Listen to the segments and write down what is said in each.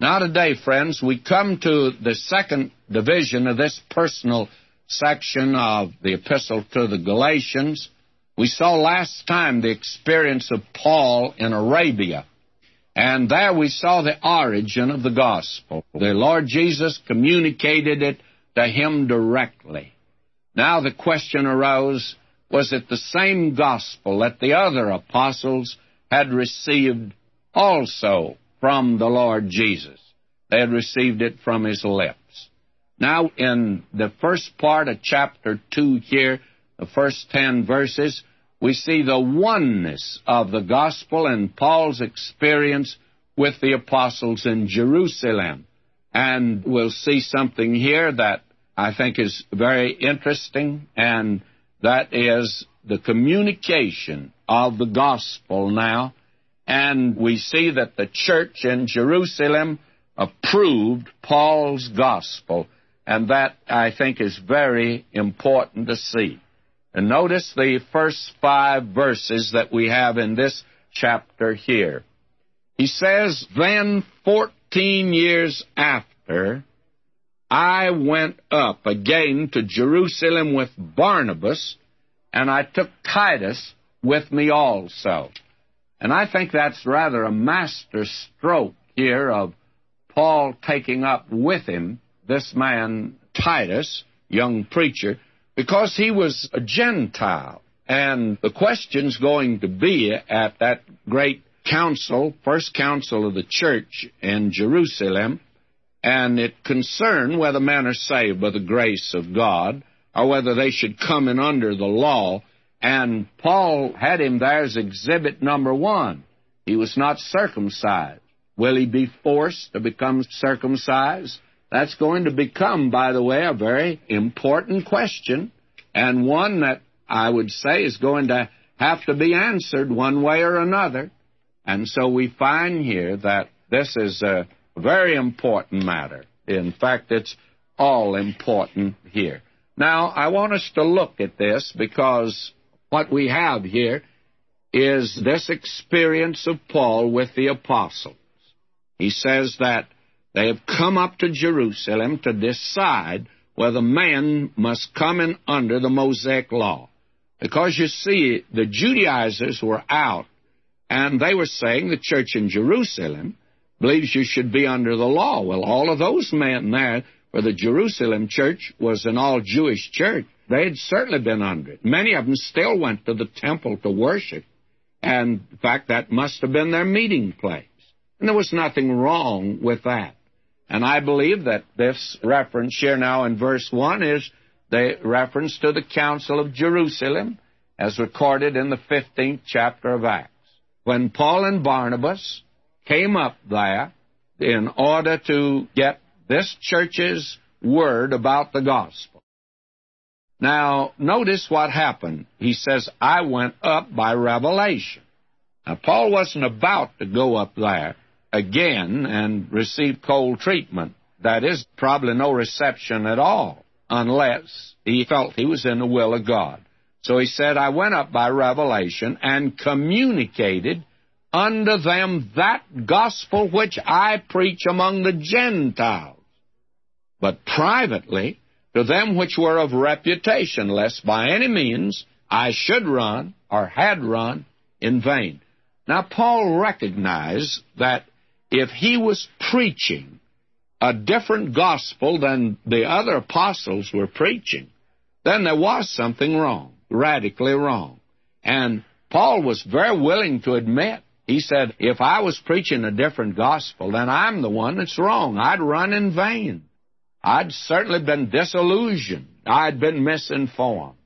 Now, today, friends, we come to the second division of this personal section of the Epistle to the Galatians. We saw last time the experience of Paul in Arabia. And there we saw the origin of the gospel. The Lord Jesus communicated it to him directly. Now the question arose was it the same gospel that the other apostles had received also from the Lord Jesus? They had received it from his lips. Now, in the first part of chapter 2 here, the first 10 verses, we see the oneness of the gospel and Paul's experience with the apostles in Jerusalem. And we'll see something here that I think is very interesting, and that is the communication of the gospel now. And we see that the church in Jerusalem approved Paul's gospel, and that I think is very important to see. And notice the first five verses that we have in this chapter here. He says, Then fourteen years after, I went up again to Jerusalem with Barnabas, and I took Titus with me also. And I think that's rather a master stroke here of Paul taking up with him this man Titus, young preacher, because he was a Gentile. And the question's going to be at that great council, first council of the church in Jerusalem, and it concerned whether men are saved by the grace of God or whether they should come in under the law. And Paul had him there as exhibit number one. He was not circumcised. Will he be forced to become circumcised? That's going to become, by the way, a very important question, and one that I would say is going to have to be answered one way or another. And so we find here that this is a very important matter. In fact, it's all important here. Now, I want us to look at this because what we have here is this experience of Paul with the apostles. He says that they have come up to Jerusalem to decide whether man must come in under the Mosaic law. Because you see, the Judaizers were out, and they were saying the church in Jerusalem believes you should be under the law. Well, all of those men there for the Jerusalem church was an all Jewish church. They had certainly been under it. Many of them still went to the temple to worship. And in fact, that must have been their meeting place. And there was nothing wrong with that. And I believe that this reference here now in verse 1 is the reference to the Council of Jerusalem as recorded in the 15th chapter of Acts. When Paul and Barnabas came up there in order to get this church's word about the gospel. Now, notice what happened. He says, I went up by revelation. Now, Paul wasn't about to go up there again and receive cold treatment. That is probably no reception at all, unless he felt he was in the will of God. So he said, I went up by revelation and communicated unto them that gospel which I preach among the Gentiles, but privately to them which were of reputation, lest by any means I should run or had run in vain. Now, Paul recognized that if he was preaching a different gospel than the other apostles were preaching, then there was something wrong, radically wrong. And Paul was very willing to admit, he said, if I was preaching a different gospel, then I'm the one that's wrong. I'd run in vain. I'd certainly been disillusioned. I'd been misinformed.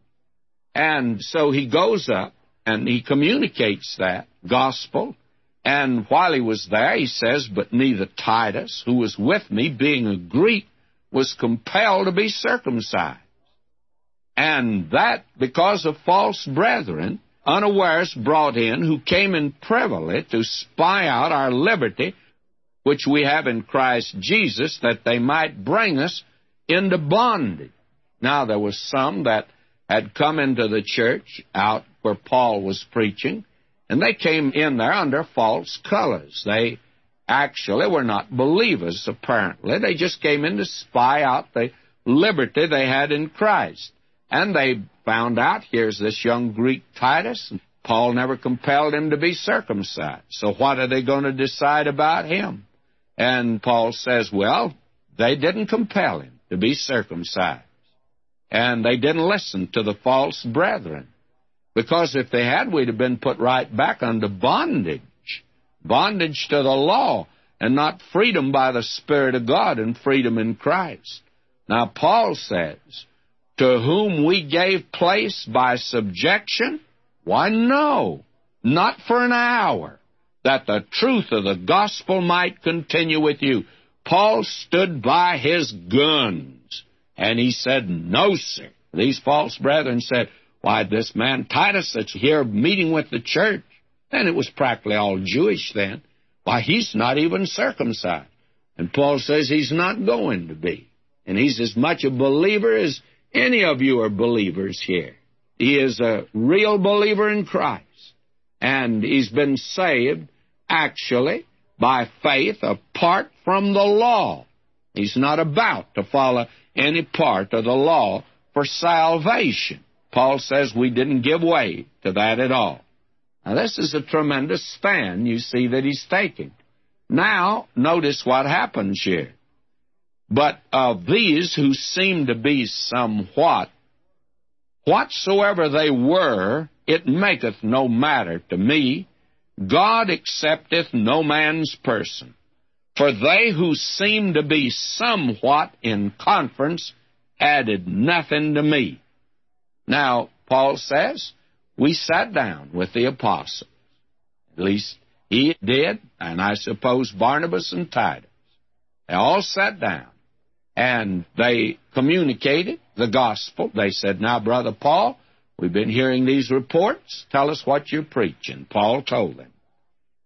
And so he goes up and he communicates that gospel and while he was there, he says, But neither Titus, who was with me, being a Greek, was compelled to be circumcised. And that because of false brethren, unawares brought in, who came in privily to spy out our liberty, which we have in Christ Jesus, that they might bring us into bondage. Now there was some that had come into the church out where Paul was preaching, and they came in there under false colors. They actually were not believers, apparently. They just came in to spy out the liberty they had in Christ. And they found out here's this young Greek Titus. And Paul never compelled him to be circumcised. So what are they going to decide about him? And Paul says, well, they didn't compel him to be circumcised. And they didn't listen to the false brethren. Because if they had, we'd have been put right back under bondage. Bondage to the law, and not freedom by the Spirit of God and freedom in Christ. Now, Paul says, To whom we gave place by subjection? Why, no, not for an hour, that the truth of the gospel might continue with you. Paul stood by his guns, and he said, No, sir. These false brethren said, Why, this man Titus that's here meeting with the church, and it was practically all Jewish then, why, he's not even circumcised. And Paul says he's not going to be. And he's as much a believer as any of you are believers here. He is a real believer in Christ. And he's been saved, actually, by faith apart from the law. He's not about to follow any part of the law for salvation. Paul says we didn't give way to that at all. Now, this is a tremendous stand you see that he's taking. Now, notice what happens here. But of these who seem to be somewhat, whatsoever they were, it maketh no matter to me. God accepteth no man's person. For they who seemed to be somewhat in conference added nothing to me. Now, Paul says, we sat down with the apostles. At least he did, and I suppose Barnabas and Titus. They all sat down and they communicated the gospel. They said, Now, Brother Paul, we've been hearing these reports. Tell us what you're preaching. Paul told them.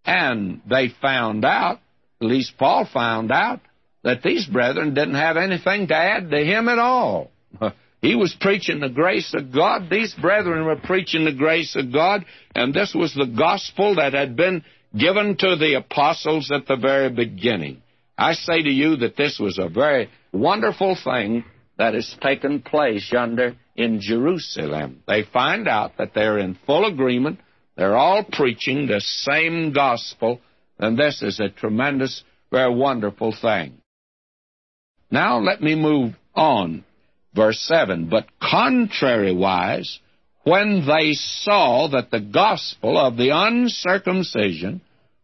And they found out, at least Paul found out, that these brethren didn't have anything to add to him at all. He was preaching the grace of God. These brethren were preaching the grace of God, and this was the gospel that had been given to the apostles at the very beginning. I say to you that this was a very wonderful thing that has taken place yonder in Jerusalem. They find out that they're in full agreement. They're all preaching the same gospel, and this is a tremendous, very wonderful thing. Now let me move on Verse 7 But contrariwise, when they saw that the gospel of the uncircumcision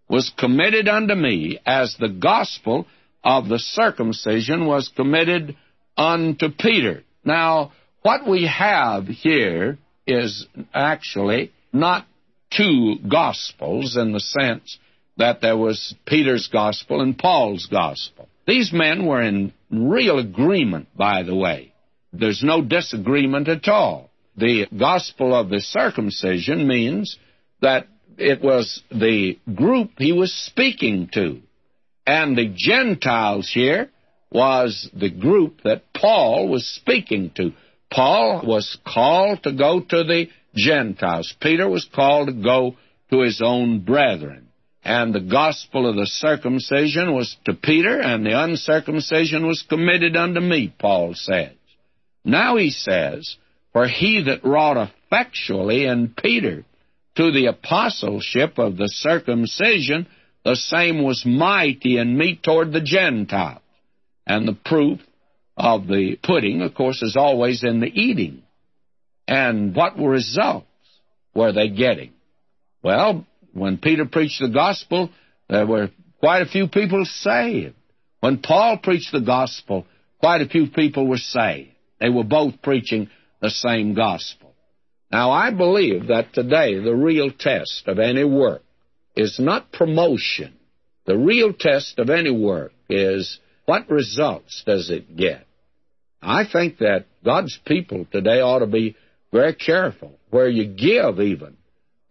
was committed unto me, as the gospel of the circumcision was committed unto Peter. Now, what we have here is actually not two gospels in the sense that there was Peter's gospel and Paul's gospel. These men were in real agreement, by the way. There's no disagreement at all. The gospel of the circumcision means that it was the group he was speaking to. And the Gentiles here was the group that Paul was speaking to. Paul was called to go to the Gentiles. Peter was called to go to his own brethren. And the gospel of the circumcision was to Peter, and the uncircumcision was committed unto me, Paul says. Now he says, For he that wrought effectually in Peter to the apostleship of the circumcision, the same was mighty in me toward the Gentiles. And the proof of the pudding, of course, is always in the eating. And what were results were they getting? Well, when Peter preached the gospel, there were quite a few people saved. When Paul preached the gospel, quite a few people were saved. They were both preaching the same gospel. Now, I believe that today the real test of any work is not promotion. The real test of any work is what results does it get? I think that God's people today ought to be very careful where you give, even.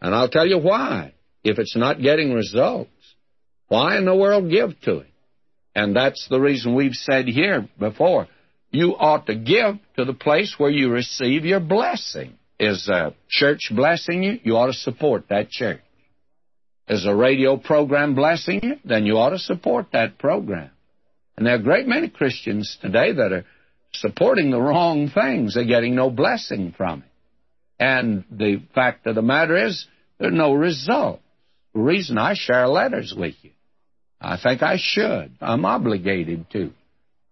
And I'll tell you why. If it's not getting results, why in the world give to it? And that's the reason we've said here before you ought to give to the place where you receive your blessing. Is a church blessing you? You ought to support that church. Is a radio program blessing you? Then you ought to support that program. And there are a great many Christians today that are supporting the wrong things. They're getting no blessing from it. And the fact of the matter is, there's no result. The reason I share letters with you. I think I should. I'm obligated to.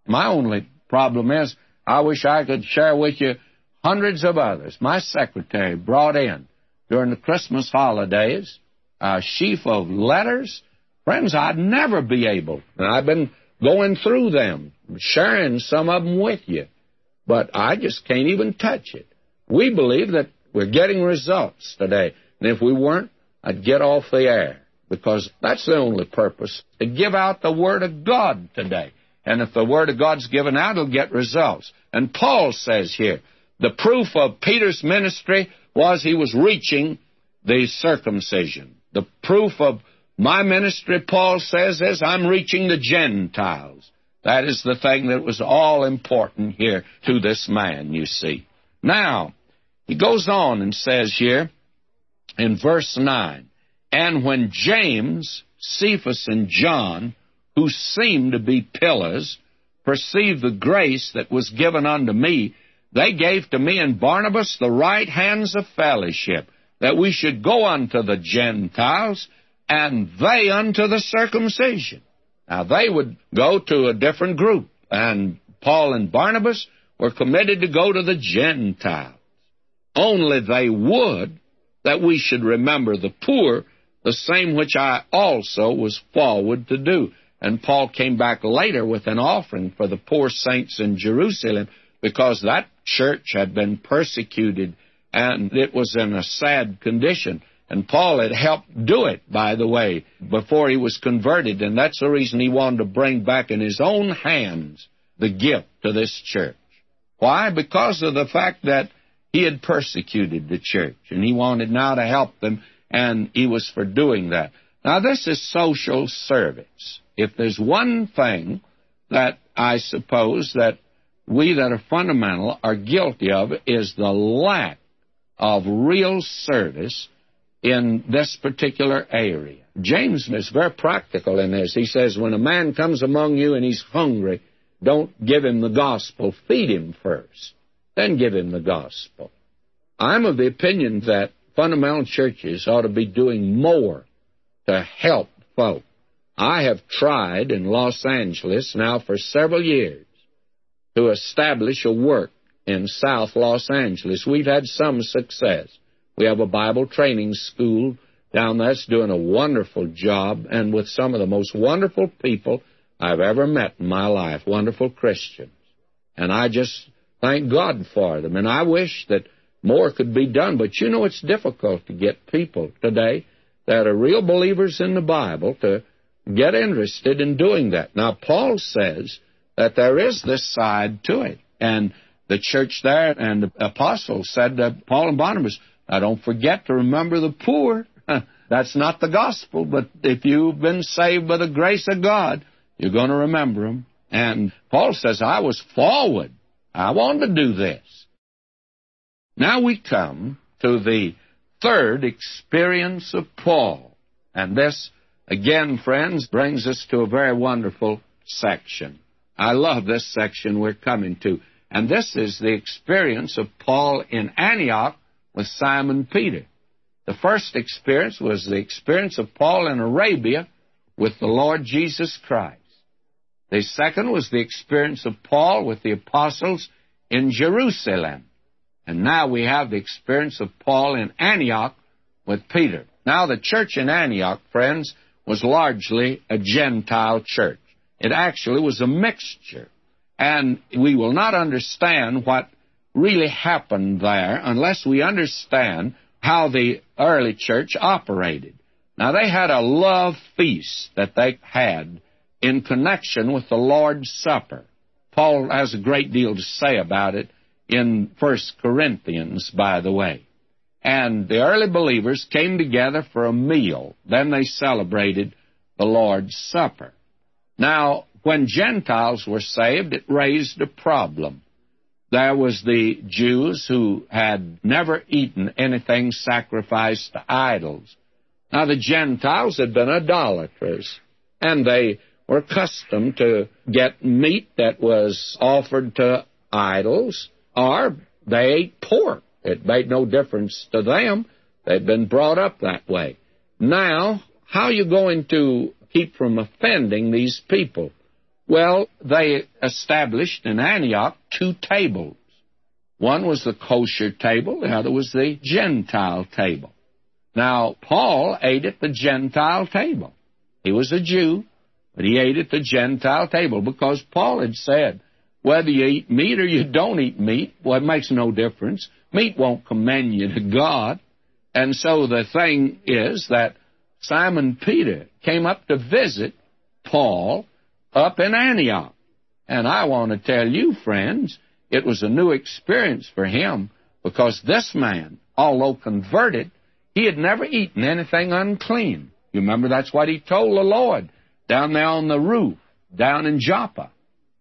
My only problem is, I wish I could share with you hundreds of others. My secretary brought in during the Christmas holidays a sheaf of letters. Friends, I'd never be able. And I've been going through them, sharing some of them with you. But I just can't even touch it. We believe that we're getting results today. And if we weren't, I'd get off the air because that's the only purpose to give out the Word of God today. And if the Word of God's given out, it'll get results. And Paul says here, the proof of Peter's ministry was he was reaching the circumcision. The proof of my ministry, Paul says, is I'm reaching the Gentiles. That is the thing that was all important here to this man, you see. Now, he goes on and says here in verse 9, And when James, Cephas, and John, who seemed to be pillars, perceived the grace that was given unto me, they gave to me and Barnabas the right hands of fellowship, that we should go unto the Gentiles, and they unto the circumcision. Now, they would go to a different group, and Paul and Barnabas were committed to go to the Gentiles. Only they would that we should remember the poor, the same which I also was forward to do. And Paul came back later with an offering for the poor saints in Jerusalem because that church had been persecuted and it was in a sad condition. And Paul had helped do it, by the way, before he was converted. And that's the reason he wanted to bring back in his own hands the gift to this church. Why? Because of the fact that he had persecuted the church, and he wanted now to help them, and he was for doing that. Now, this is social service. If there's one thing that I suppose that we that are fundamental are guilty of is the lack of real service in this particular area. James is very practical in this. He says, when a man comes among you and he's hungry, don't give him the gospel. Feed him first then give him the gospel. I'm of the opinion that fundamental churches ought to be doing more to help folk. I have tried in Los Angeles now for several years to establish a work in South Los Angeles. We've had some success. We have a Bible training school down there that's doing a wonderful job and with some of the most wonderful people I've ever met in my life, wonderful Christians. And I just Thank God for them. And I wish that more could be done. But you know, it's difficult to get people today that are real believers in the Bible to get interested in doing that. Now, Paul says that there is this side to it. And the church there and the apostles said to Paul and Barnabas, now don't forget to remember the poor. That's not the gospel, but if you've been saved by the grace of God, you're going to remember them. And Paul says, I was forward I wanted to do this. Now we come to the third experience of Paul. And this, again, friends, brings us to a very wonderful section. I love this section we're coming to. And this is the experience of Paul in Antioch with Simon Peter. The first experience was the experience of Paul in Arabia with the Lord Jesus Christ. The second was the experience of Paul with the apostles in Jerusalem. And now we have the experience of Paul in Antioch with Peter. Now, the church in Antioch, friends, was largely a Gentile church. It actually was a mixture. And we will not understand what really happened there unless we understand how the early church operated. Now, they had a love feast that they had in connection with the Lord's Supper. Paul has a great deal to say about it in First Corinthians, by the way. And the early believers came together for a meal. Then they celebrated the Lord's Supper. Now, when Gentiles were saved, it raised a problem. There was the Jews who had never eaten anything sacrificed to idols. Now, the Gentiles had been idolaters, and they were accustomed to get meat that was offered to idols, or they ate pork. It made no difference to them. They'd been brought up that way. Now, how are you going to keep from offending these people? Well, they established in Antioch two tables. One was the kosher table, the other was the Gentile table. Now, Paul ate at the Gentile table. He was a Jew, but he ate at the Gentile table because Paul had said, whether you eat meat or you don't eat meat, well, it makes no difference. Meat won't commend you to God. And so the thing is that Simon Peter came up to visit Paul up in Antioch. And I want to tell you, friends, it was a new experience for him because this man, although converted, he had never eaten anything unclean. You remember that's what he told the Lord down there on the roof, down in Joppa.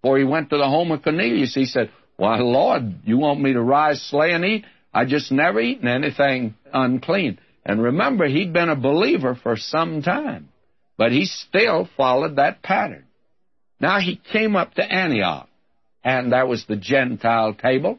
Before he went to the home of Cornelius, he said, Why, Lord, you want me to rise, slay, and eat? I just never eaten anything unclean. And remember, he'd been a believer for some time, but he still followed that pattern. Now he came up to Antioch, and that was the Gentile table,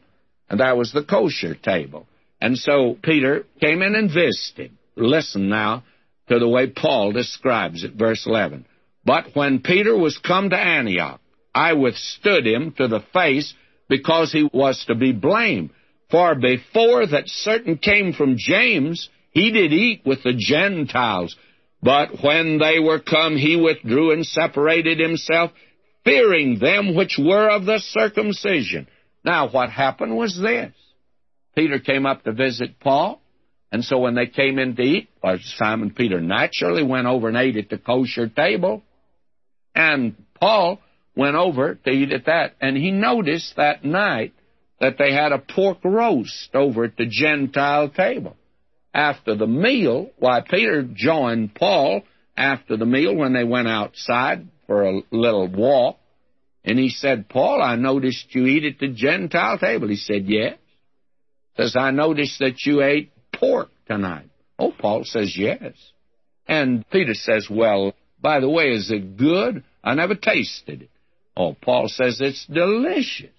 and that was the kosher table. And so Peter came in and visited. Listen now to the way Paul describes it, verse 11. But when Peter was come to Antioch, I withstood him to the face because he was to be blamed. For before that certain came from James, he did eat with the Gentiles. But when they were come, he withdrew and separated himself, fearing them which were of the circumcision. Now, what happened was this. Peter came up to visit Paul, and so when they came in to eat, Simon Peter naturally went over and ate at the kosher table, and Paul went over to eat at that, and he noticed that night that they had a pork roast over at the Gentile table. After the meal, why, Peter joined Paul after the meal when they went outside for a little walk. And he said, Paul, I noticed you eat at the Gentile table. He said, Yes. Says, I noticed that you ate pork tonight. Oh, Paul says, Yes. And Peter says, Well, by the way, is it good? I never tasted it. Oh, Paul says, It's delicious.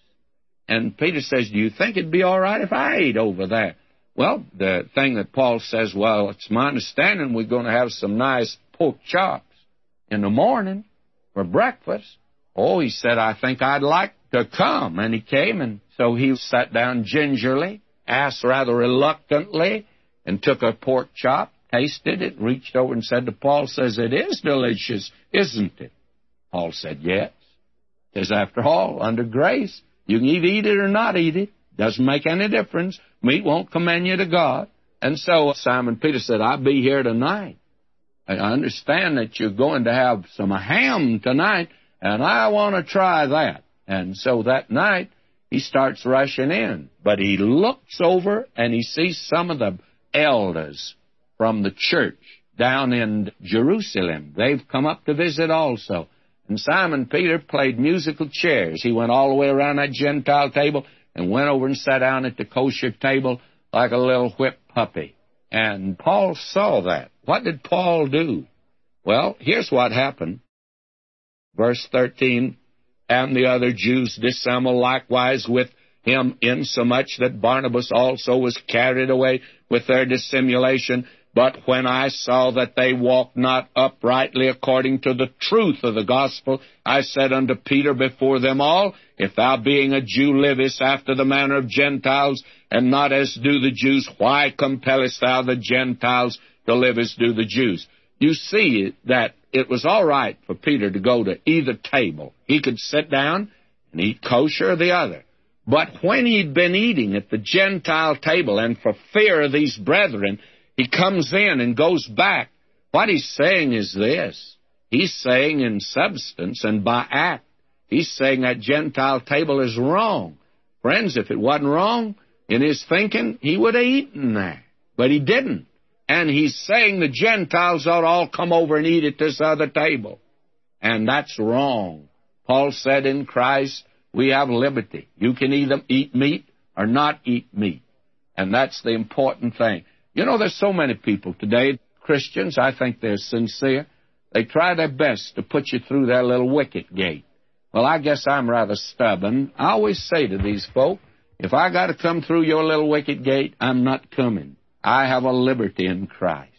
And Peter says, Do you think it'd be all right if I ate over there? Well, the thing that Paul says, Well, it's my understanding we're going to have some nice pork chops in the morning for breakfast. Oh, he said, I think I'd like to come. And he came, and so he sat down gingerly, asked rather reluctantly, and took a pork chop, tasted it, reached over and said to Paul, says, It is delicious, isn't it? Paul said, Yes. Because after all, under grace, you can either eat it or not eat it. Doesn't make any difference. Meat won't commend you to God. And so Simon Peter said, I'll be here tonight. I understand that you're going to have some ham tonight, and I want to try that. And so that night, he starts rushing in. But he looks over and he sees some of the elders from the church down in Jerusalem. They've come up to visit also. And Simon Peter played musical chairs. He went all the way around that Gentile table and went over and sat down at the kosher table like a little whipped puppy. And Paul saw that. What did Paul do? Well, here's what happened. Verse 13, and the other Jews dissembled likewise with him insomuch that Barnabas also was carried away with their dissimulation. But when I saw that they walked not uprightly according to the truth of the gospel, I said unto Peter before them all, If thou being a Jew livest after the manner of Gentiles, and not as do the Jews, why compellest thou the Gentiles to live as do the Jews? You see that it was all right for Peter to go to either table. He could sit down and eat kosher or the other. But when he'd been eating at the Gentile table, and for fear of these brethren, he comes in and goes back. What he's saying is this. He's saying in substance and by act, he's saying that Gentile table is wrong. Friends, if it wasn't wrong in his thinking, he would have eaten there. But he didn't. And he's saying the Gentiles ought all come over and eat at this other table. And that's wrong. Paul said in Christ, we have liberty. You can either eat meat or not eat meat. And that's the important thing. You know, there's so many people today Christians, I think they're sincere. They try their best to put you through their little wicket gate. Well, I guess I'm rather stubborn. I always say to these folk, if I got to come through your little wicket gate, I'm not coming. I have a liberty in Christ.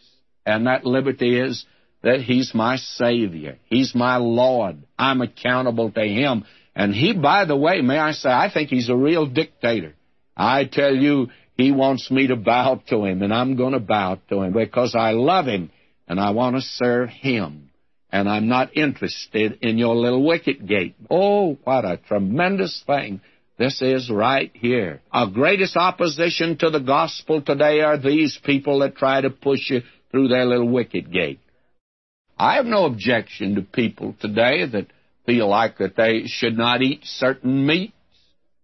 And that liberty is that He's my Savior. He's my Lord. I'm accountable to Him. And He, by the way, may I say, I think He's a real dictator. I tell you, He wants me to bow to Him, and I'm going to bow to Him because I love Him and I want to serve Him. And I'm not interested in your little wicket gate. Oh, what a tremendous thing this is right here. Our greatest opposition to the gospel today are these people that try to push you through their little wicket gate. I have no objection to people today that feel like that they should not eat certain meats.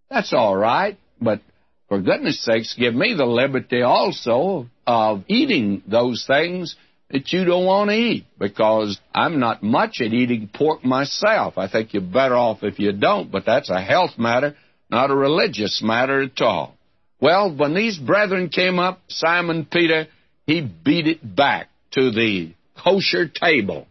That's all right, but for goodness sakes, give me the liberty also of eating those things that you don't want to eat because I'm not much at eating pork myself. I think you're better off if you don't, but that's a health matter, not a religious matter at all. Well, when these brethren came up, Simon Peter, he beat it back to the kosher table.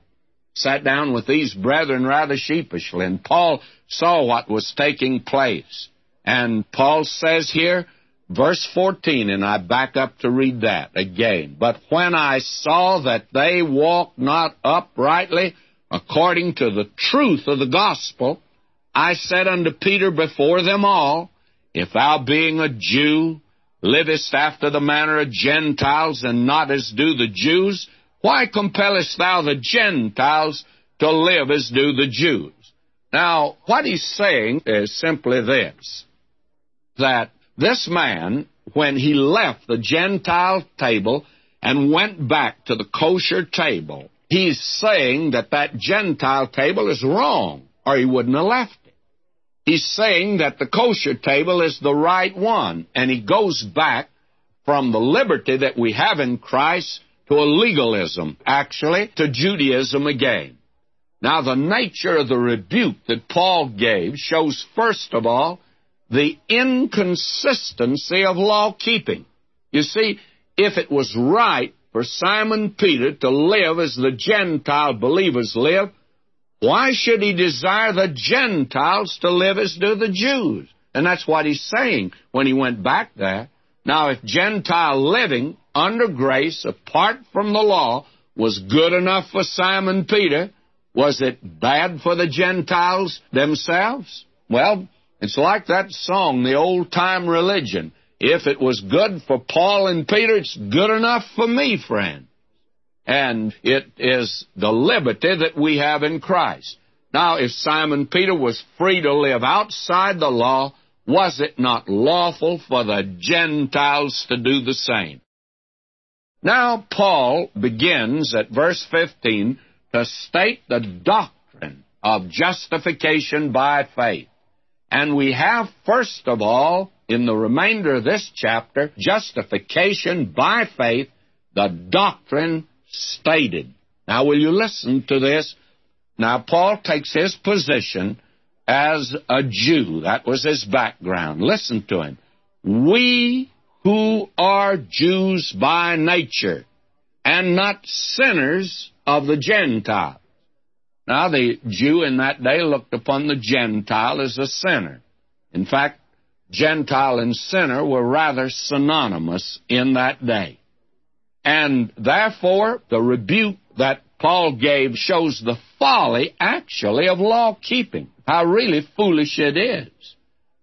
Sat down with these brethren rather sheepishly, and Paul saw what was taking place. And Paul says here, verse 14, and I back up to read that again. But when I saw that they walked not uprightly according to the truth of the gospel, I said unto Peter before them all, If thou being a Jew livest after the manner of Gentiles and not as do the Jews, why compellest thou the Gentiles to live as do the Jews? Now, what he's saying is simply this that this man, when he left the Gentile table and went back to the kosher table, he's saying that that Gentile table is wrong, or he wouldn't have left it. He's saying that the kosher table is the right one, and he goes back from the liberty that we have in Christ to a legalism, actually, to Judaism again. Now, the nature of the rebuke that Paul gave shows, first of all, the inconsistency of law keeping. You see, if it was right for Simon Peter to live as the Gentile believers live, why should he desire the Gentiles to live as do the Jews? And that's what he's saying when he went back there. Now, if Gentile living under grace, apart from the law, was good enough for Simon Peter, was it bad for the Gentiles themselves? Well, it's like that song, the old time religion. If it was good for Paul and Peter, it's good enough for me, friend. And it is the liberty that we have in Christ. Now, if Simon Peter was free to live outside the law, was it not lawful for the Gentiles to do the same? Now, Paul begins at verse 15 to state the doctrine of justification by faith. And we have, first of all, in the remainder of this chapter, justification by faith, the doctrine stated. Now, will you listen to this? Now, Paul takes his position as a Jew. That was his background. Listen to him. We who are Jews by nature and not sinners of the Gentile. Now, the Jew in that day looked upon the Gentile as a sinner. In fact, Gentile and sinner were rather synonymous in that day. And therefore, the rebuke that Paul gave shows the folly, actually, of law keeping. How really foolish it is.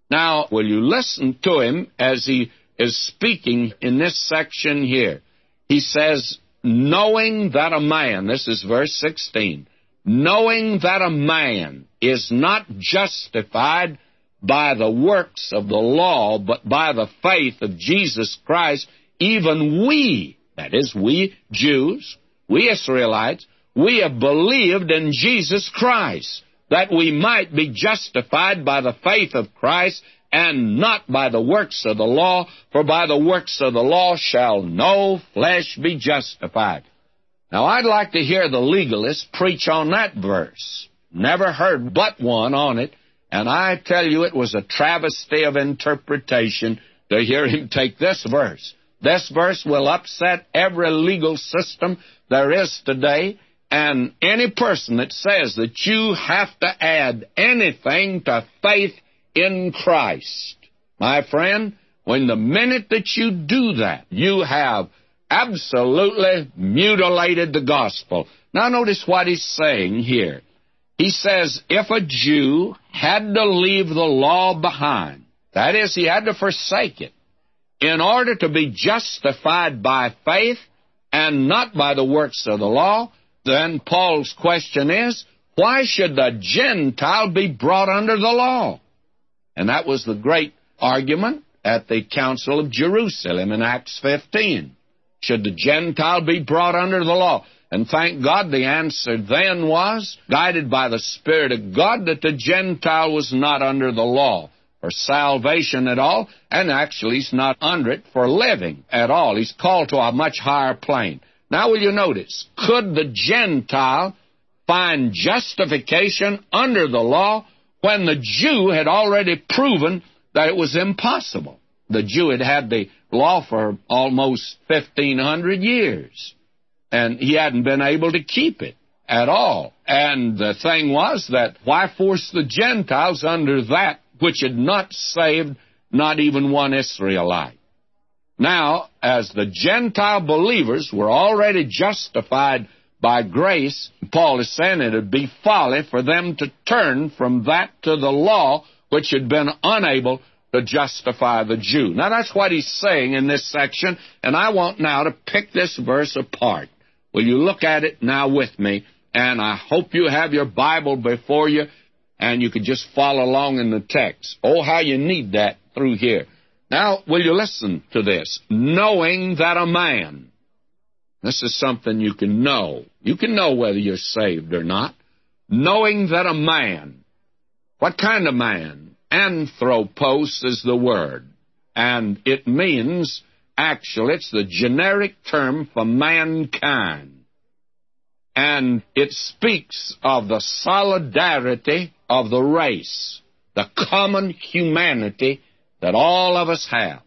Now, will you listen to him as he is speaking in this section here? He says, knowing that a man, this is verse 16, knowing that a man is not justified by the works of the law, but by the faith of Jesus Christ, even we, that is, we Jews, we Israelites, we have believed in Jesus Christ, that we might be justified by the faith of Christ and not by the works of the law, for by the works of the law shall no flesh be justified. Now, I'd like to hear the legalist preach on that verse. Never heard but one on it, and I tell you it was a travesty of interpretation to hear him take this verse. This verse will upset every legal system there is today. And any person that says that you have to add anything to faith in Christ, my friend, when the minute that you do that, you have absolutely mutilated the gospel. Now, notice what he's saying here. He says, if a Jew had to leave the law behind, that is, he had to forsake it, in order to be justified by faith and not by the works of the law, then Paul's question is, why should the Gentile be brought under the law? And that was the great argument at the Council of Jerusalem in Acts 15. Should the Gentile be brought under the law? And thank God the answer then was, guided by the Spirit of God, that the Gentile was not under the law salvation at all, and actually he's not under it for living at all. He's called to a much higher plane. Now will you notice, could the Gentile find justification under the law when the Jew had already proven that it was impossible? The Jew had had the law for almost 1,500 years, and he hadn't been able to keep it at all. And the thing was that why force the Gentiles under that which had not saved not even one Israelite? Now, as the Gentile believers were already justified by grace, Paul is saying it would be folly for them to turn from that to the law which had been unable to justify the Jew. Now that's what he's saying in this section, and I want now to pick this verse apart. Will you look at it now with me? And I hope you have your Bible before you and you can just follow along in the text. Oh, how you need that through here. Now, will you listen to this? Knowing that a man, this is something you can know. You can know whether you're saved or not. Knowing that a man, what kind of man? Anthropos is the word, and it means, actually, it's the generic term for mankind. And it speaks of the solidarity of the race, the common humanity that all of us have.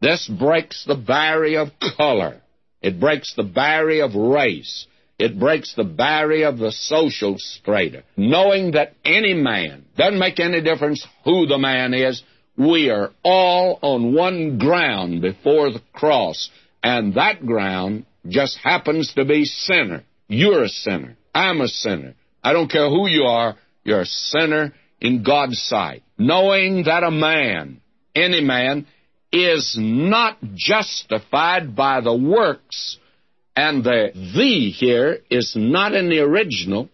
This breaks the barrier of color. It breaks the barrier of race. It breaks the barrier of the social strata. Knowing that any man, doesn't make any difference who the man is, we are all on one ground before the cross, and that ground just happens to be sinner. You're a sinner. I'm a sinner. I don't care who you are, you're a sinner in God's sight. Knowing that a man, any man, is not justified by the works and the "the" here is not in the original.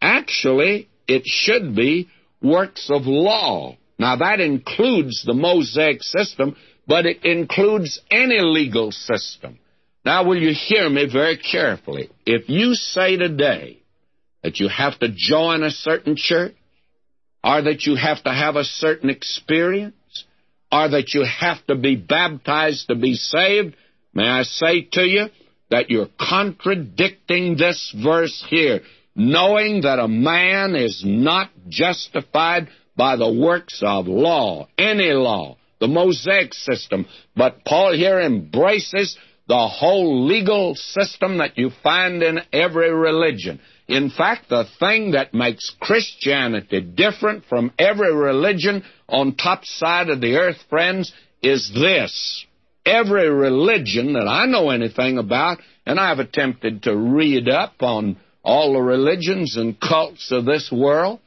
Actually, it should be works of law. Now, that includes the Mosaic system, but it includes any legal system. Now, will you hear me very carefully? If you say today that you have to join a certain church, or that you have to have a certain experience, or that you have to be baptized to be saved, may I say to you, that you're contradicting this verse here, knowing that a man is not justified by the works of law, any law, the Mosaic system. But Paul here embraces the whole legal system that you find in every religion. In fact, the thing that makes Christianity different from every religion on top side of the earth, friends, is this every religion that I know anything about, and I've attempted to read up on all the religions and cults of this world,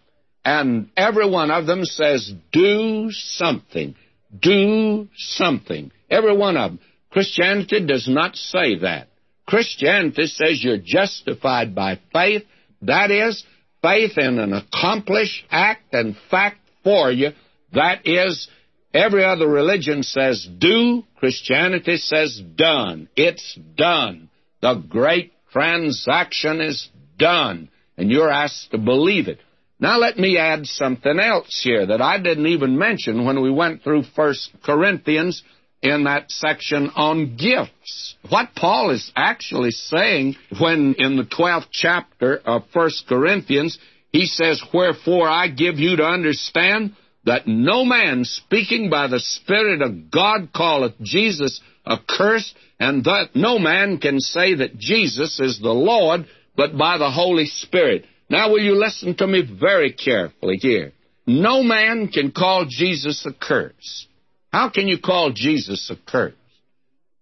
and every one of them says, do something. Do something. Every one of them. Christianity does not say that. Christianity says you're justified by faith. That is, faith in an accomplished act and fact for you. That is, Every other religion says do, Christianity says done. It's done. The great transaction is done, and you're asked to believe it. Now let me add something else here that I didn't even mention when we went through First Corinthians in that section on gifts. What Paul is actually saying when in the 12th chapter of First Corinthians, he says, Wherefore I give you to understand that no man speaking by the Spirit of God calleth Jesus accursed, and that no man can say that Jesus is the Lord but by the Holy Spirit. Now, will you listen to me very carefully here? No man can call Jesus a curse. How can you call Jesus a curse?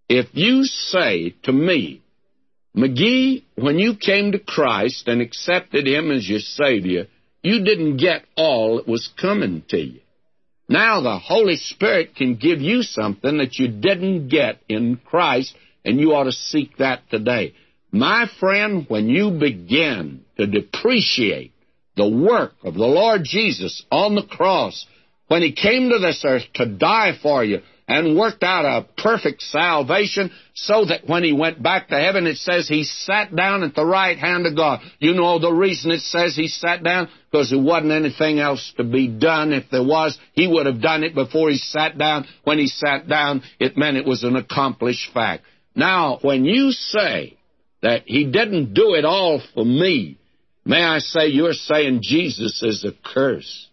If you say to me, McGee, when you came to Christ and accepted Him as your Savior, you didn't get all that was coming to you. Now the Holy Spirit can give you something that you didn't get in Christ, and you ought to seek that today. My friend, when you begin to depreciate the work of the Lord Jesus on the cross, when He came to this earth to die for you, and worked out a perfect salvation so that when he went back to heaven, it says he sat down at the right hand of God. You know the reason it says he sat down? Because there wasn't anything else to be done. If there was, he would have done it before he sat down. When he sat down, it meant it was an accomplished fact. Now, when you say that he didn't do it all for me, may I say you're saying Jesus is a curse.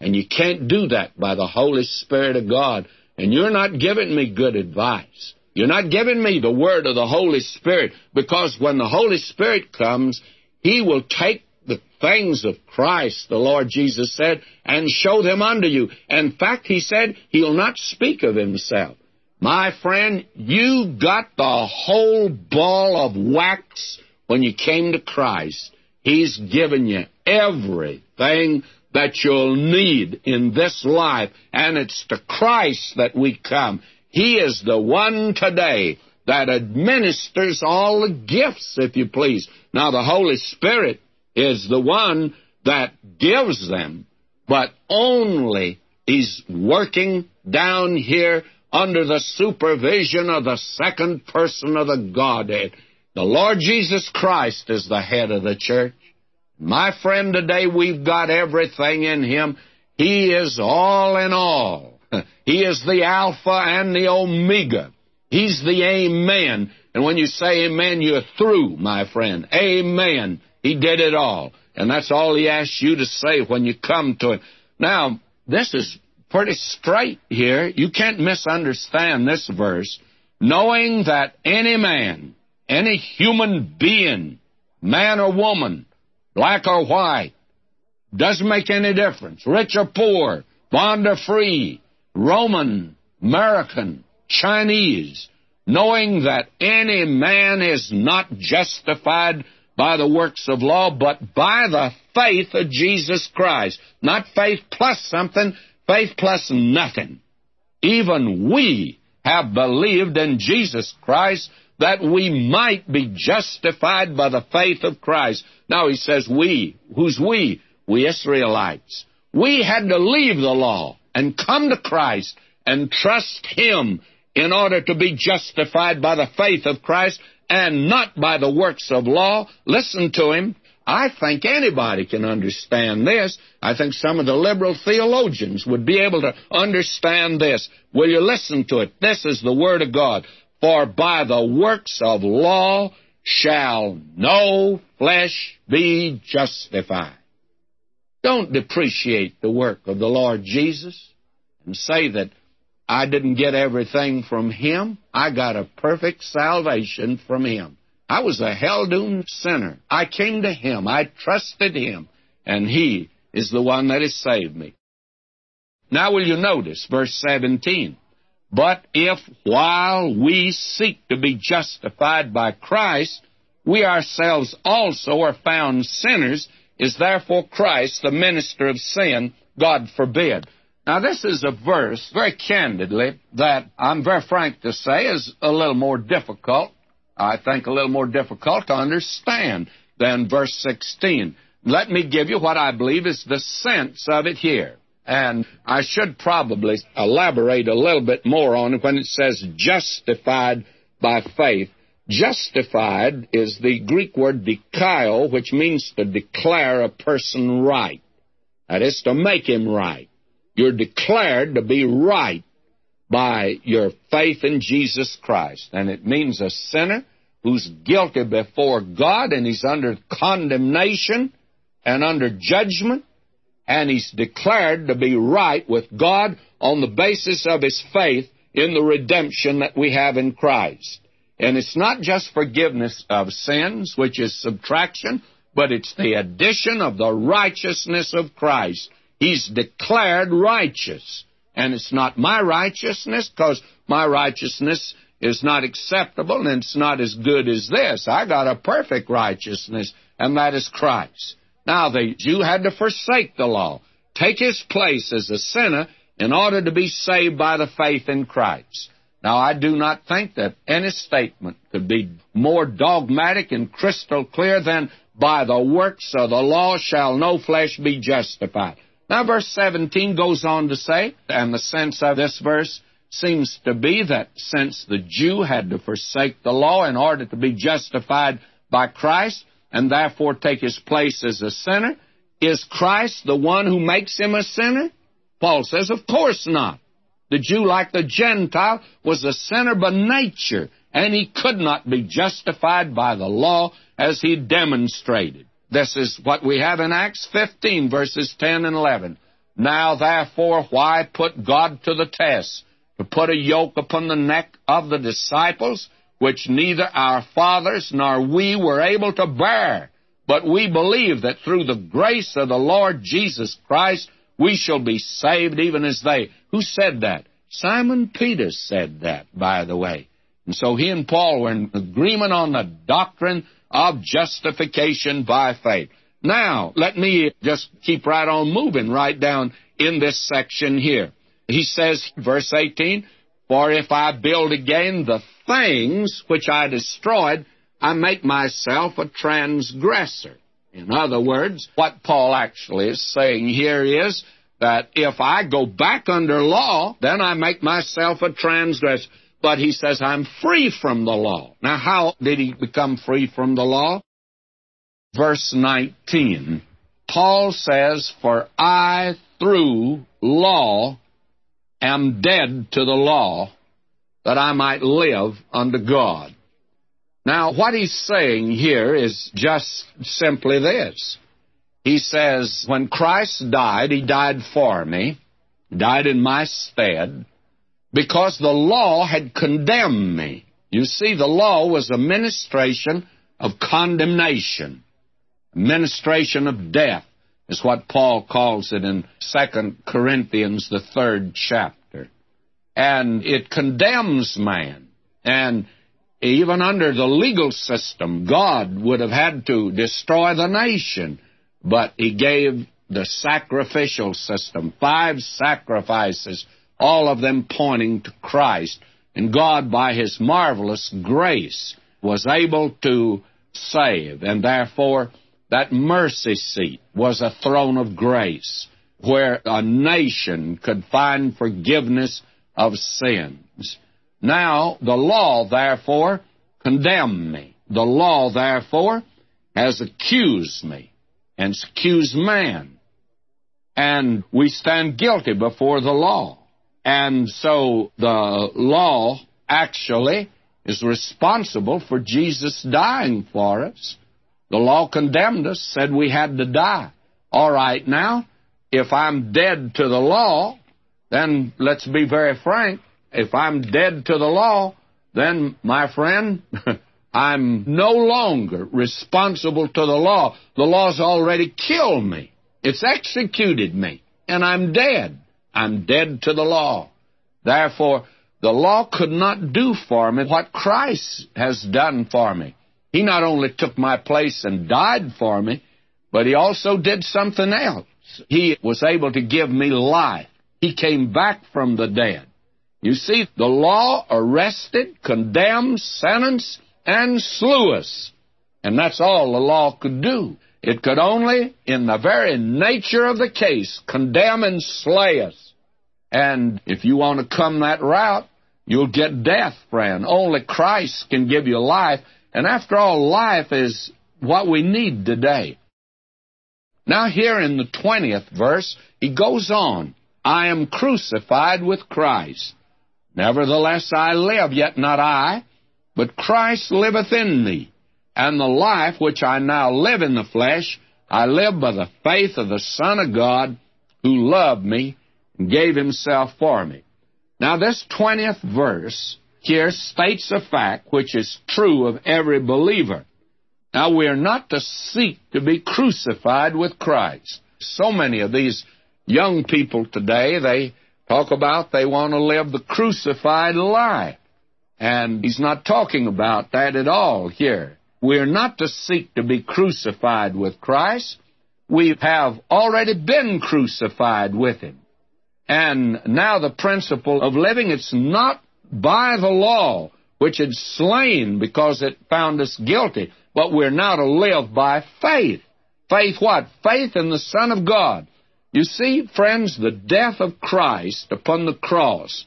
And you can't do that by the Holy Spirit of God. And you're not giving me good advice. You're not giving me the word of the Holy Spirit because when the Holy Spirit comes, He will take the things of Christ, the Lord Jesus said, and show them unto you. In fact, He said He'll not speak of Himself. My friend, you got the whole ball of wax when you came to Christ. He's given you everything that you'll need in this life, and it's to Christ that we come. He is the one today that administers all the gifts, if you please. Now, the Holy Spirit is the one that gives them, but only He's working down here under the supervision of the second person of the Godhead. The Lord Jesus Christ is the head of the church. My friend, today we've got everything in Him. He is all in all. He is the Alpha and the Omega. He's the Amen. And when you say Amen, you're through, my friend. Amen. He did it all. And that's all He asks you to say when you come to Him. Now, this is pretty straight here. You can't misunderstand this verse. Knowing that any man, any human being, man or woman, black or white, doesn't make any difference, rich or poor, bond or free, Roman, American, Chinese, knowing that any man is not justified by the works of law, but by the faith of Jesus Christ. Not faith plus something, faith plus nothing. Even we have believed in Jesus Christ that we might be justified by the faith of Christ. Now he says we. Who's we? We Israelites. We had to leave the law and come to Christ and trust Him in order to be justified by the faith of Christ and not by the works of law. Listen to Him. I think anybody can understand this. I think some of the liberal theologians would be able to understand this. Will you listen to it? This is the Word of God. For by the works of law shall no flesh be justified. Don't depreciate the work of the Lord Jesus and say that I didn't get everything from Him. I got a perfect salvation from Him. I was a hell doomed sinner. I came to Him. I trusted Him. And He is the one that has saved me. Now, will you notice verse 17? But if while we seek to be justified by Christ, we ourselves also are found sinners, is therefore Christ the minister of sin? God forbid. Now, this is a verse, very candidly, that I'm very frank to say is a little more difficult, I think a little more difficult to understand than verse 16. Let me give you what I believe is the sense of it here. And I should probably elaborate a little bit more on when it says justified by faith. Justified is the Greek word dikaio, which means to declare a person right. That is to make him right. You're declared to be right by your faith in Jesus Christ. And it means a sinner who's guilty before God and he's under condemnation and under judgment and he's declared to be right with God on the basis of his faith in the redemption that we have in Christ. And it's not just forgiveness of sins, which is subtraction, but it's the addition of the righteousness of Christ. He's declared righteous. And it's not my righteousness, because my righteousness is not acceptable and it's not as good as this. I got a perfect righteousness, and that is Christ. Now, the Jew had to forsake the law, take his place as a sinner in order to be saved by the faith in Christ. Now, I do not think that any statement could be more dogmatic and crystal clear than by the works of the law shall no flesh be justified. Now, verse 17 goes on to say, and the sense of this verse seems to be that since the Jew had to forsake the law in order to be justified by Christ, and therefore take his place as a sinner? Is Christ the one who makes him a sinner? Paul says, Of course not. The Jew, like the Gentile, was a sinner by nature, and he could not be justified by the law as he demonstrated. This is what we have in Acts 15, verses 10 and 11. Now, therefore, why put God to the test? To put a yoke upon the neck of the disciples which neither our fathers nor we were able to bear. But we believe that through the grace of the Lord Jesus Christ, we shall be saved even as they. Who said that? Simon Peter said that, by the way. And so he and Paul were in agreement on the doctrine of justification by faith. Now, let me just keep right on moving right down in this section here. He says, verse 18, For if I build again the things which I destroyed, I make myself a transgressor. In other words, what Paul actually is saying here is that if I go back under law, then I make myself a transgressor. But he says, I'm free from the law. Now, how did he become free from the law? Verse 19. Paul says, For I, through law, am dead to the law, that I might live unto God. Now, what he's saying here is just simply this. He says, when Christ died, he died for me, died in my stead, because the law had condemned me. You see, the law was a ministration of condemnation, ministration of death, is what Paul calls it in 2 Corinthians, the third chapter and it condemns man. And even under the legal system, God would have had to destroy the nation, but He gave the sacrificial system, five sacrifices, all of them pointing to Christ. And God, by His marvelous grace, was able to save, and therefore that mercy seat was a throne of grace where a nation could find forgiveness of sins. Now, the law, therefore, condemned me. The law, therefore, has accused me and accused man. And we stand guilty before the law. And so the law actually is responsible for Jesus dying for us. The law condemned us, said we had to die. All right, now, if I'm dead to the law, then let's be very frank. If I'm dead to the law, then, my friend, I'm no longer responsible to the law. The law's already killed me. It's executed me, and I'm dead. I'm dead to the law. Therefore, the law could not do for me what Christ has done for me. He not only took my place and died for me, but he also did something else. He was able to give me life. He came back from the dead. You see, the law arrested, condemned, sentenced, and slew us. And that's all the law could do. It could only, in the very nature of the case, condemn and slay us. And if you want to come that route, you'll get death, friend. Only Christ can give you life. And after all, life is what we need today. Now, here in the 20th verse, he goes on. I am crucified with Christ. Nevertheless, I live, yet not I, but Christ liveth in me. And the life which I now live in the flesh, I live by the faith of the Son of God who loved me and gave himself for me. Now, this 20th verse here states a fact which is true of every believer. Now, we are not to seek to be crucified with Christ. So many of these young people today, they talk about they want to live the crucified life. And he's not talking about that at all here. We're not to seek to be crucified with Christ. We have already been crucified with him. And now the principle of living, it's not by the law, which had slain because it found us guilty, but we're now to live by faith. Faith what? Faith in the Son of God. You see, friends, the death of Christ upon the cross,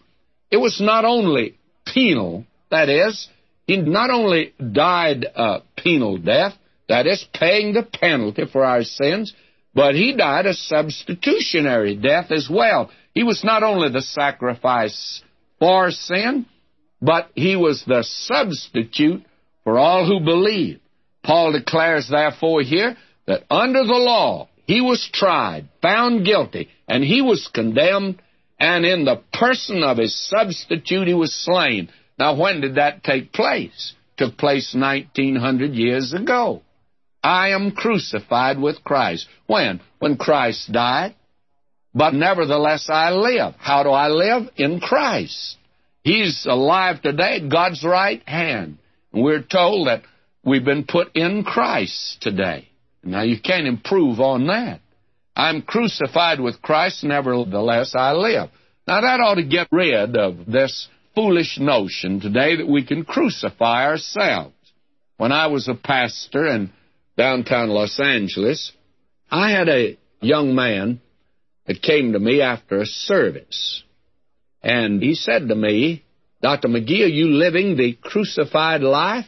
it was not only penal, that is, he not only died a penal death, that is, paying the penalty for our sins, but he died a substitutionary death as well. He was not only the sacrifice for sin, but he was the substitute for all who believe. Paul declares, therefore, here that under the law he was tried, found guilty, and he was condemned, and in the person of his substitute he was slain. Now, when did that take place? Took place 1900 years ago. I am crucified with Christ. When? When Christ died. But nevertheless I live. How do I live? In Christ. He's alive today at God's right hand. And we're told that we've been put in Christ today. Now you can't improve on that. I'm crucified with Christ, nevertheless I live. Now that ought to get rid of this foolish notion today that we can crucify ourselves. When I was a pastor in downtown Los Angeles, I had a young man that came to me after a service. And he said to me, Dr. McGee, are you living the crucified life?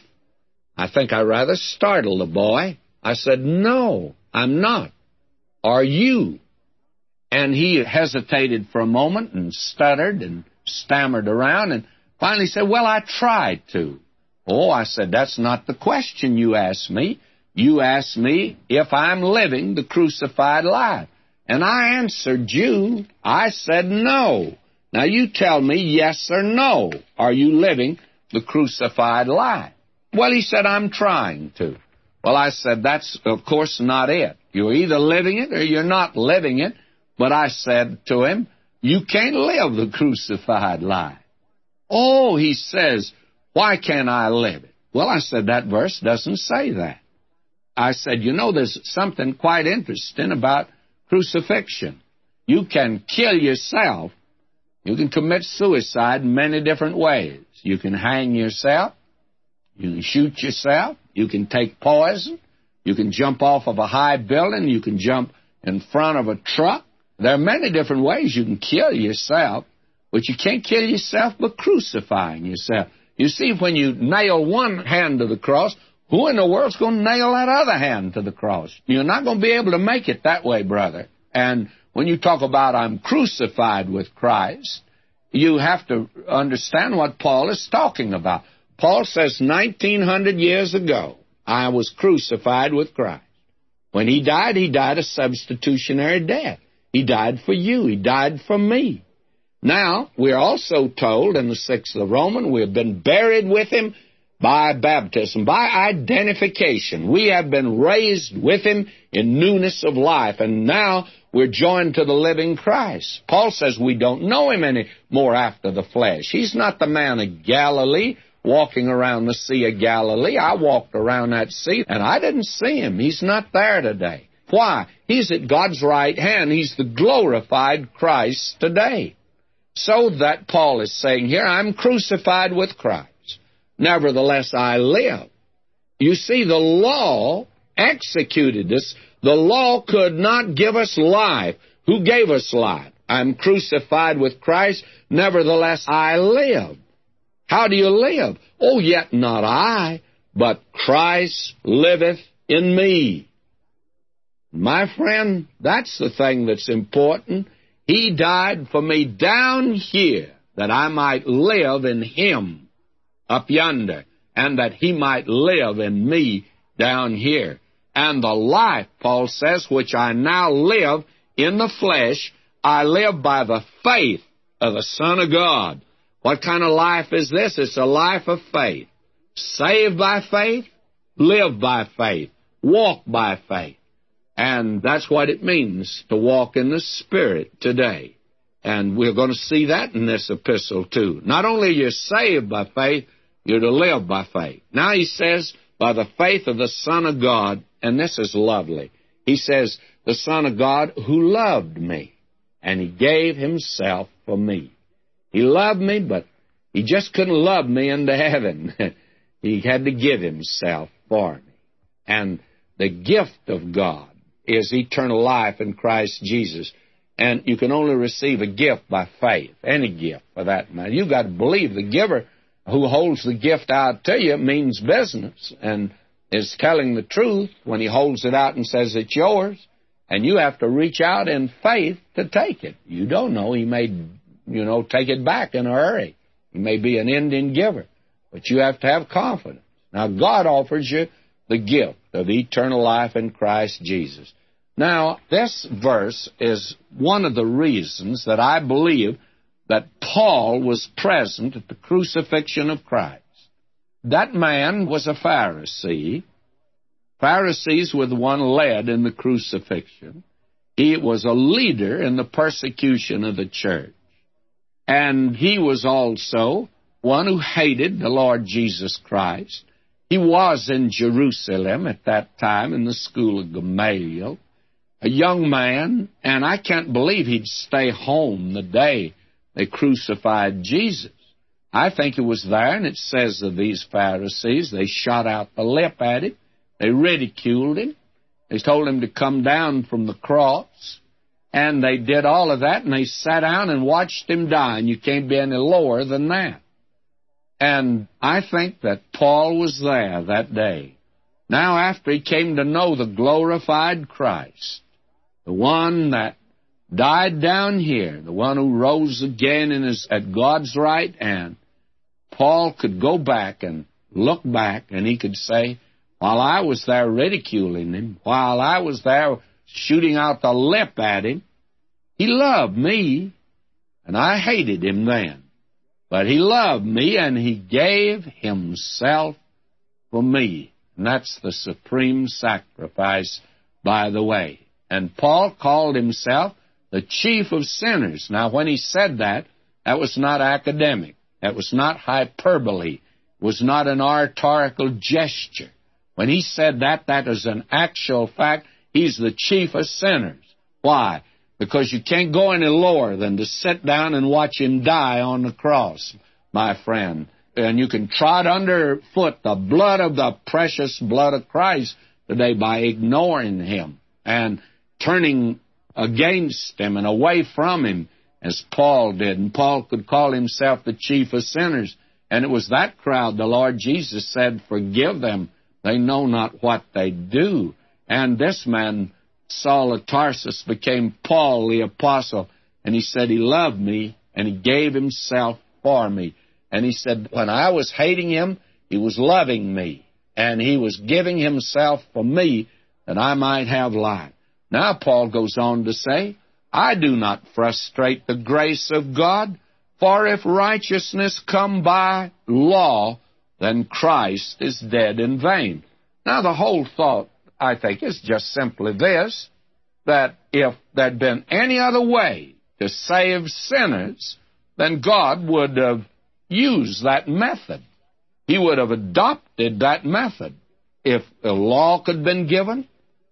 I think I rather startled the boy. I said, No, I'm not. Are you? And he hesitated for a moment and stuttered and stammered around and finally said, Well, I tried to. Oh, I said, That's not the question you asked me. You asked me if I'm living the crucified life. And I answered you. I said no. Now you tell me yes or no. Are you living the crucified life? Well, he said, I'm trying to. Well, I said, that's of course not it. You're either living it or you're not living it. But I said to him, you can't live the crucified life. Oh, he says, why can't I live it? Well, I said, that verse doesn't say that. I said, you know, there's something quite interesting about crucifixion. You can kill yourself. You can commit suicide in many different ways. You can hang yourself. You can shoot yourself. You can take poison. You can jump off of a high building. You can jump in front of a truck. There are many different ways you can kill yourself, but you can't kill yourself by crucifying yourself. You see, when you nail one hand to the cross, who in the world's going to nail that other hand to the cross? You're not going to be able to make it that way, brother. And when you talk about I'm crucified with Christ, you have to understand what Paul is talking about. Paul says 1900 years ago, I was crucified with Christ. When he died, he died a substitutionary death. He died for you. He died for me. Now, we're also told in the 6th of Roman, we have been buried with him by baptism, by identification. We have been raised with him in newness of life, and now we're joined to the living Christ. Paul says we don't know him any more after the flesh. He's not the man of Galilee walking around the Sea of Galilee. I walked around that sea, and I didn't see him. He's not there today. Why? He's at God's right hand. He's the glorified Christ today. So that Paul is saying here, I'm crucified with Christ. Nevertheless, I live. You see, the law executed us. The law could not give us life. Who gave us life? I'm crucified with Christ. Nevertheless, I live. How do you live? Oh, yet not I, but Christ liveth in me. My friend, that's the thing that's important. He died for me down here that I might live in Him up yonder, and that He might live in me down here. And the life, Paul says, which I now live in the flesh, I live by the faith of the Son of God. What kind of life is this? It's a life of faith. Saved by faith, live by faith, walk by faith. And that's what it means to walk in the Spirit today. And we're going to see that in this epistle too. Not only are you saved by faith, you're to live by faith. Now he says, by the faith of the Son of God, and this is lovely. He says, the Son of God who loved me, and he gave himself for me. He loved me, but he just couldn't love me into heaven. he had to give himself for me. And the gift of God is eternal life in Christ Jesus. And you can only receive a gift by faith, any gift for that matter. You've got to believe the giver who holds the gift out to you means business and is telling the truth when he holds it out and says it's yours. And you have to reach out in faith to take it. You don't know. He may, you know, take it back in a hurry. He may be an Indian giver. But you have to have confidence. Now, God offers you the gift of eternal life in Christ Jesus. Now, this verse is one of the reasons that I believe that Paul was present at the crucifixion of Christ. That man was a Pharisee. Pharisees were the one led in the crucifixion. He was a leader in the persecution of the church. And he was also one who hated the Lord Jesus Christ. He was in Jerusalem at that time in the school of Gamaliel, a young man, and I can't believe he'd stay home the day they crucified Jesus. I think it was there, and it says of these Pharisees, they shot out the lip at him, they ridiculed him, they told him to come down from the cross, and they did all of that, and they sat down and watched him die, and you can't be any lower than that. And I think that Paul was there that day. Now, after he came to know the glorified Christ, the one that died down here, the one who rose again and is at God's right hand, Paul could go back and look back and he could say, while I was there ridiculing him, while I was there shooting out the lip at him, he loved me, and I hated him then. But he loved me and he gave himself for me. And that's the supreme sacrifice, by the way. And Paul called himself the chief of sinners. Now, when he said that, that was not academic. That was not hyperbole. It was not an oratorical gesture. When he said that, that is an actual fact. He's the chief of sinners. Why? because you can't go any lower than to sit down and watch him die on the cross, my friend. And you can trot underfoot the blood of the precious blood of Christ today by ignoring him and turning against him and away from him as Paul did. And Paul could call himself the chief of sinners. And it was that crowd the Lord Jesus said, Forgive them. They know not what they do. And this man Saul of Tarsus became Paul the apostle, and he said he loved me and he gave himself for me. And he said, when I was hating him, he was loving me, and he was giving himself for me that I might have life. Now, Paul goes on to say, I do not frustrate the grace of God, for if righteousness come by law, then Christ is dead in vain. Now, the whole thought I think, is just simply this that if there'd been any other way to save sinners, then God would have used that method. He would have adopted that method. If a law could have been given,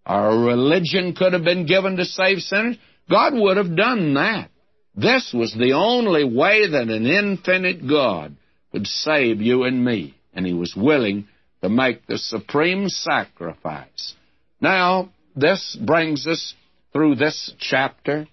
a religion could have been given to save sinners, God would have done that. This was the only way that an infinite God could save you and me, and He was willing to make the supreme sacrifice. Now, this brings us through this chapter